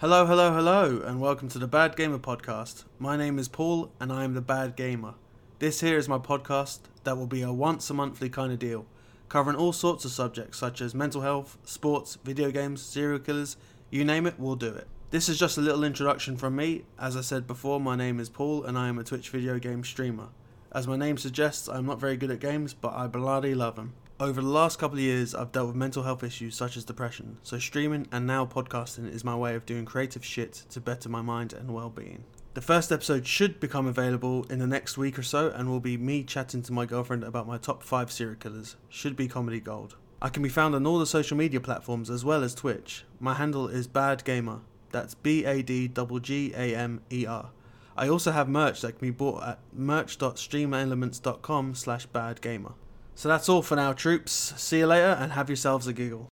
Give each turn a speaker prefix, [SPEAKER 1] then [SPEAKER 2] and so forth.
[SPEAKER 1] Hello, hello, hello, and welcome to the Bad Gamer podcast. My name is Paul, and I am the Bad Gamer. This here is my podcast that will be a once a monthly kind of deal, covering all sorts of subjects such as mental health, sports, video games, serial killers, you name it, we'll do it. This is just a little introduction from me. As I said before, my name is Paul, and I am a Twitch video game streamer. As my name suggests, I'm not very good at games, but I bloody love them. Over the last couple of years, I've dealt with mental health issues such as depression, so streaming and now podcasting is my way of doing creative shit to better my mind and well being. The first episode should become available in the next week or so and will be me chatting to my girlfriend about my top 5 serial killers. Should be comedy gold. I can be found on all the social media platforms as well as Twitch. My handle is Bad Gamer. That's B A D G A M E R. I also have merch that can be bought at merch.streamelements.com slash badgamer. So that's all for now, troops. See you later and have yourselves a giggle.